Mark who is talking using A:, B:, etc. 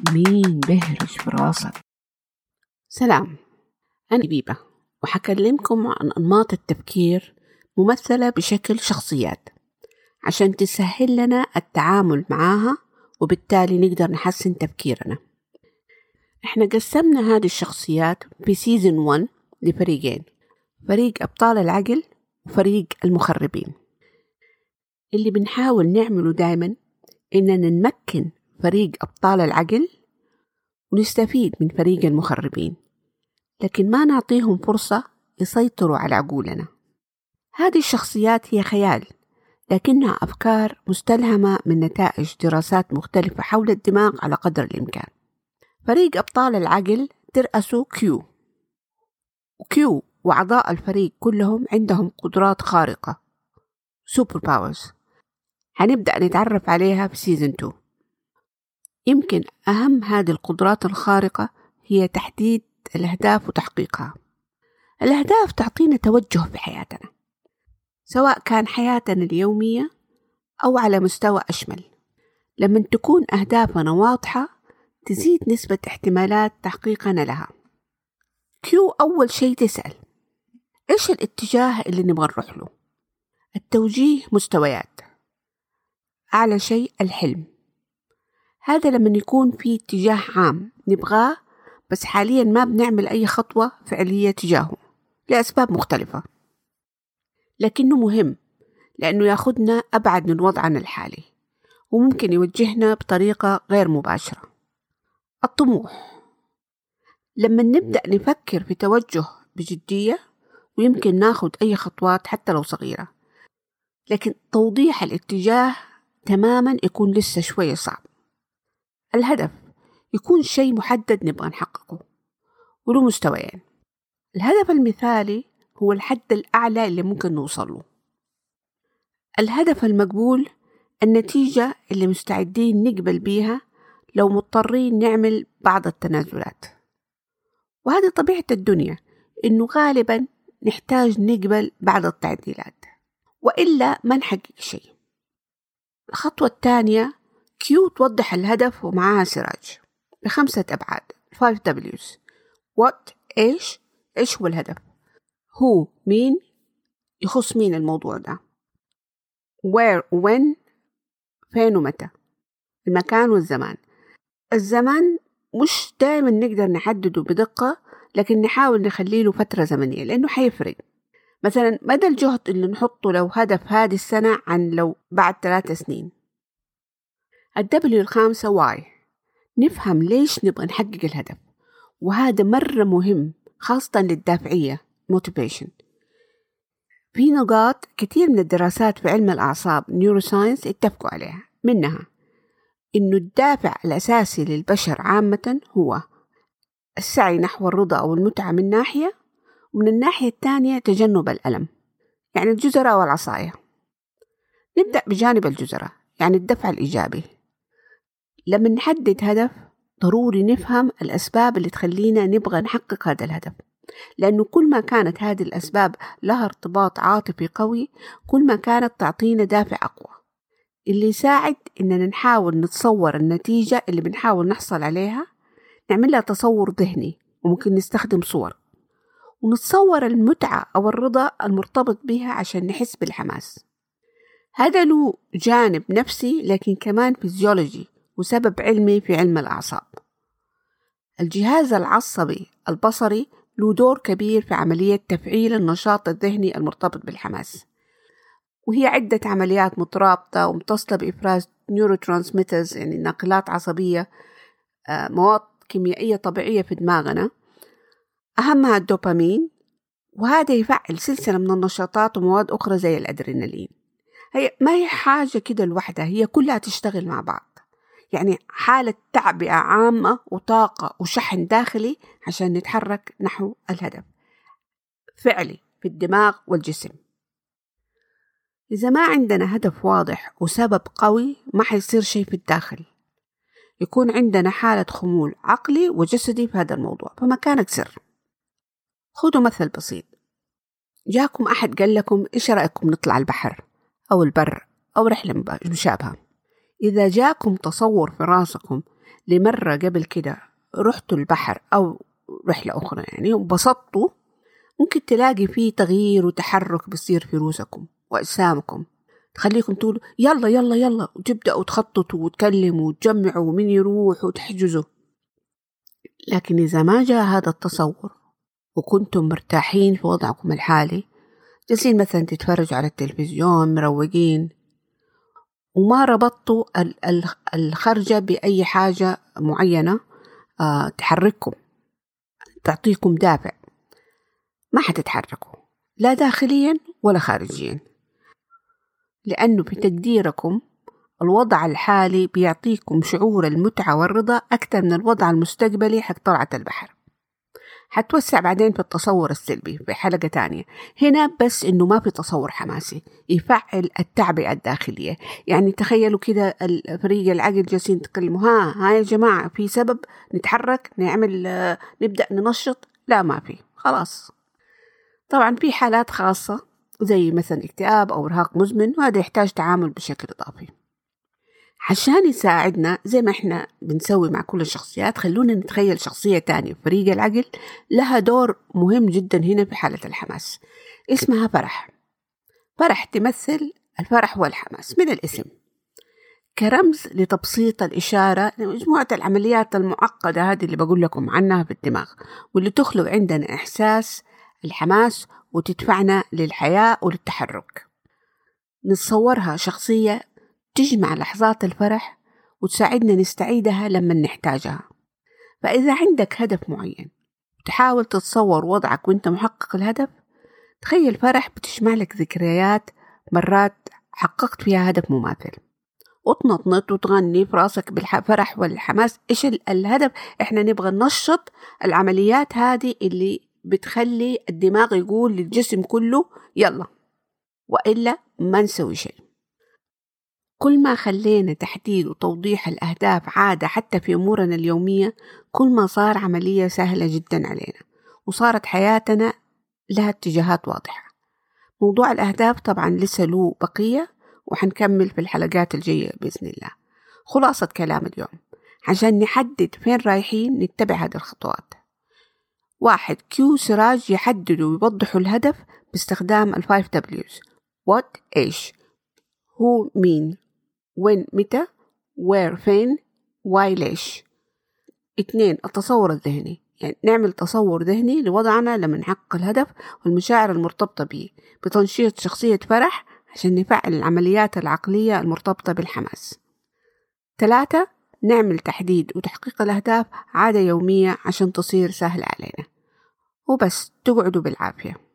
A: مين بهرج في راسك؟ سلام أنا بيبة وحكلمكم عن أنماط التفكير ممثلة بشكل شخصيات عشان تسهل لنا التعامل معاها وبالتالي نقدر نحسن تفكيرنا. إحنا قسمنا هذه الشخصيات في سيزن 1 لفريقين فريق أبطال العقل وفريق المخربين. اللي بنحاول نعمله دايما إننا نمكن فريق أبطال العقل ونستفيد من فريق المخربين لكن ما نعطيهم فرصة يسيطروا على عقولنا. هذه الشخصيات هي خيال لكنها أفكار مستلهمة من نتائج دراسات مختلفة حول الدماغ على قدر الإمكان. فريق أبطال العقل ترأسوا كيو. وكيو وأعضاء الفريق كلهم عندهم قدرات خارقة. super powers هنبدأ نتعرف عليها في season 2 يمكن أهم هذه القدرات الخارقة هي تحديد الأهداف وتحقيقها. الأهداف تعطينا توجه في حياتنا سواء كان حياتنا اليومية أو على مستوى أشمل. لما تكون أهدافنا واضحة تزيد نسبة احتمالات تحقيقنا لها. Q أول شيء تسأل إيش الاتجاه اللي نبغى نروح له؟ التوجيه مستويات. أعلى شيء الحلم. هذا لما يكون في اتجاه عام نبغاه بس حاليا ما بنعمل أي خطوة فعلية تجاهه لأسباب مختلفة. لكنه مهم لأنه ياخدنا أبعد من وضعنا الحالي وممكن يوجهنا بطريقة غير مباشرة. الطموح. لما نبدأ نفكر في توجه بجدية ويمكن ناخد أي خطوات حتى لو صغيرة لكن توضيح الاتجاه تماما يكون لسه شوية صعب. الهدف يكون شيء محدد نبغى نحققه. وله مستويين الهدف المثالي هو الحد الأعلى اللي ممكن نوصل له. الهدف المقبول النتيجة اللي مستعدين نقبل بيها لو مضطرين نعمل بعض التنازلات. وهذه طبيعة الدنيا إنه غالبا نحتاج نقبل بعض التعديلات. وإلا ما نحقق شيء. الخطوة الثانية كيو توضح الهدف ومعاها سراج. بخمسة أبعاد. 5 W's. what إيش إيش هو الهدف؟ هو مين؟ يخص مين الموضوع ده؟ where when فين ومتى؟ المكان والزمان. الزمان مش دائما نقدر نحدده بدقة لكن نحاول نخلي له فترة زمنية لأنه حيفرق. مثلا مدى الجهد اللي نحطه لو هدف هذه السنة عن لو بعد ثلاثة سنين؟ ال W الخامسة why. نفهم ليش نبغى نحقق الهدف وهذا مرة مهم خاصة للدافعية motivation. في نقاط كثير من الدراسات في علم الأعصاب نيوروساينس اتفقوا عليها منها إنه الدافع الأساسي للبشر عامة هو السعي نحو الرضا أو المتعة من ناحية ومن الناحية الثانية تجنب الألم يعني الجزرة والعصاية. نبدأ بجانب الجزرة يعني الدفع الإيجابي. لما نحدد هدف ضروري نفهم الأسباب اللي تخلينا نبغى نحقق هذا الهدف. لأنه كل ما كانت هذه الأسباب لها ارتباط عاطفي قوي كل ما كانت تعطينا دافع أقوى. اللي يساعد إننا نحاول نتصور النتيجة اللي بنحاول نحصل عليها نعمل لها تصور ذهني وممكن نستخدم صور. ونتصور المتعة أو الرضا المرتبط بها عشان نحس بالحماس. هذا له جانب نفسي لكن كمان فيزيولوجي وسبب علمي في علم الأعصاب. الجهاز العصبي البصري له دور كبير في عملية تفعيل النشاط الذهني المرتبط بالحماس وهي عدة عمليات مترابطة ومتصلة بإفراز نيوروترانسميترز يعني ناقلات عصبية مواد كيميائية طبيعية في دماغنا. أهمها الدوبامين وهذا يفعل سلسلة من النشاطات ومواد أخرى زي الأدرينالين. هي ما هي حاجة كده لوحدها هي كلها تشتغل مع بعض. يعني حالة تعبئة عامة وطاقة وشحن داخلي عشان نتحرك نحو الهدف. فعلي في الدماغ والجسم. إذا ما عندنا هدف واضح وسبب قوي ما حيصير شيء في الداخل. يكون عندنا حالة خمول عقلي وجسدي في هذا الموضوع فما كانت سر. خذوا مثل بسيط. جاكم أحد قال لكم إيش رأيكم نطلع البحر أو البر أو رحلة مشابهة؟ إذا جاكم تصور في راسكم لمرة قبل كده رحتوا البحر أو رحلة أخرى يعني وبسطتوا ممكن تلاقي فيه تغيير وتحرك بيصير في روسكم وأجسامكم. تخليكم تقولوا يلا يلا يلا وتبدأوا تخططوا وتكلموا وتجمعوا ومين يروح وتحجزوا. لكن إذا ما جاء هذا التصور وكنتم مرتاحين في وضعكم الحالي جالسين مثلا تتفرجوا على التلفزيون مروقين وما ربطتوا الخرجة بأي حاجة معينة آه، تحرككم تعطيكم دافع. ما حتتحركوا لا داخليا ولا خارجيا. لأنه في تقديركم الوضع الحالي بيعطيكم شعور المتعة والرضا أكثر من الوضع المستقبلي حق طلعة البحر. حتوسع بعدين في التصور السلبي في حلقة تانية. هنا بس إنه ما في تصور حماسي يفعل التعبئة الداخلية. يعني تخيلوا كده الفريق العقل جالسين يتكلموا ها ها يا جماعة في سبب نتحرك نعمل نبدأ ننشط؟ لا ما في. خلاص. طبعا في حالات خاصة زي مثلا اكتئاب أو إرهاق مزمن وهذا يحتاج تعامل بشكل إضافي. عشان يساعدنا زي ما إحنا بنسوي مع كل الشخصيات خلونا نتخيل شخصية تانية. فريق العقل لها دور مهم جدا هنا في حالة الحماس. اسمها فرح. فرح تمثل الفرح والحماس من الاسم. كرمز لتبسيط الإشارة لمجموعة العمليات المعقدة هذه اللي بقول لكم عنها في الدماغ واللي تخلق عندنا إحساس الحماس وتدفعنا للحياة وللتحرك. نتصورها شخصية تجمع لحظات الفرح وتساعدنا نستعيدها لما نحتاجها. فإذا عندك هدف معين تحاول تتصور وضعك وأنت محقق الهدف تخيل فرح بتجمع لك ذكريات مرات حققت فيها هدف مماثل. وتنطنط وتغني في راسك بالفرح والحماس. إيش الهدف؟ إحنا نبغى ننشط العمليات هذه اللي بتخلي الدماغ يقول للجسم كله يلا وإلا ما نسوي شيء. كل ما خلينا تحديد وتوضيح الأهداف عادة حتى في أمورنا اليومية كل ما صار عملية سهلة جدا علينا وصارت حياتنا لها اتجاهات واضحة. موضوع الأهداف طبعا لسه له بقية وحنكمل في الحلقات الجاية بإذن الله. خلاصة كلام اليوم. عشان نحدد فين رايحين نتبع هذه الخطوات. واحد Q سراج يحددوا ويوضحوا الهدف باستخدام ال five Ws what إيش؟ Who مين؟ When متى؟ where فين؟ why ليش؟ اثنين التصور الذهني. يعني نعمل تصور ذهني لوضعنا لما نحقق الهدف والمشاعر المرتبطة به بتنشيط شخصية فرح عشان نفعل العمليات العقلية المرتبطة بالحماس. ثلاثة نعمل تحديد وتحقيق الأهداف عادة يومية عشان تصير سهلة علينا. وبس تقعدوا بالعافية.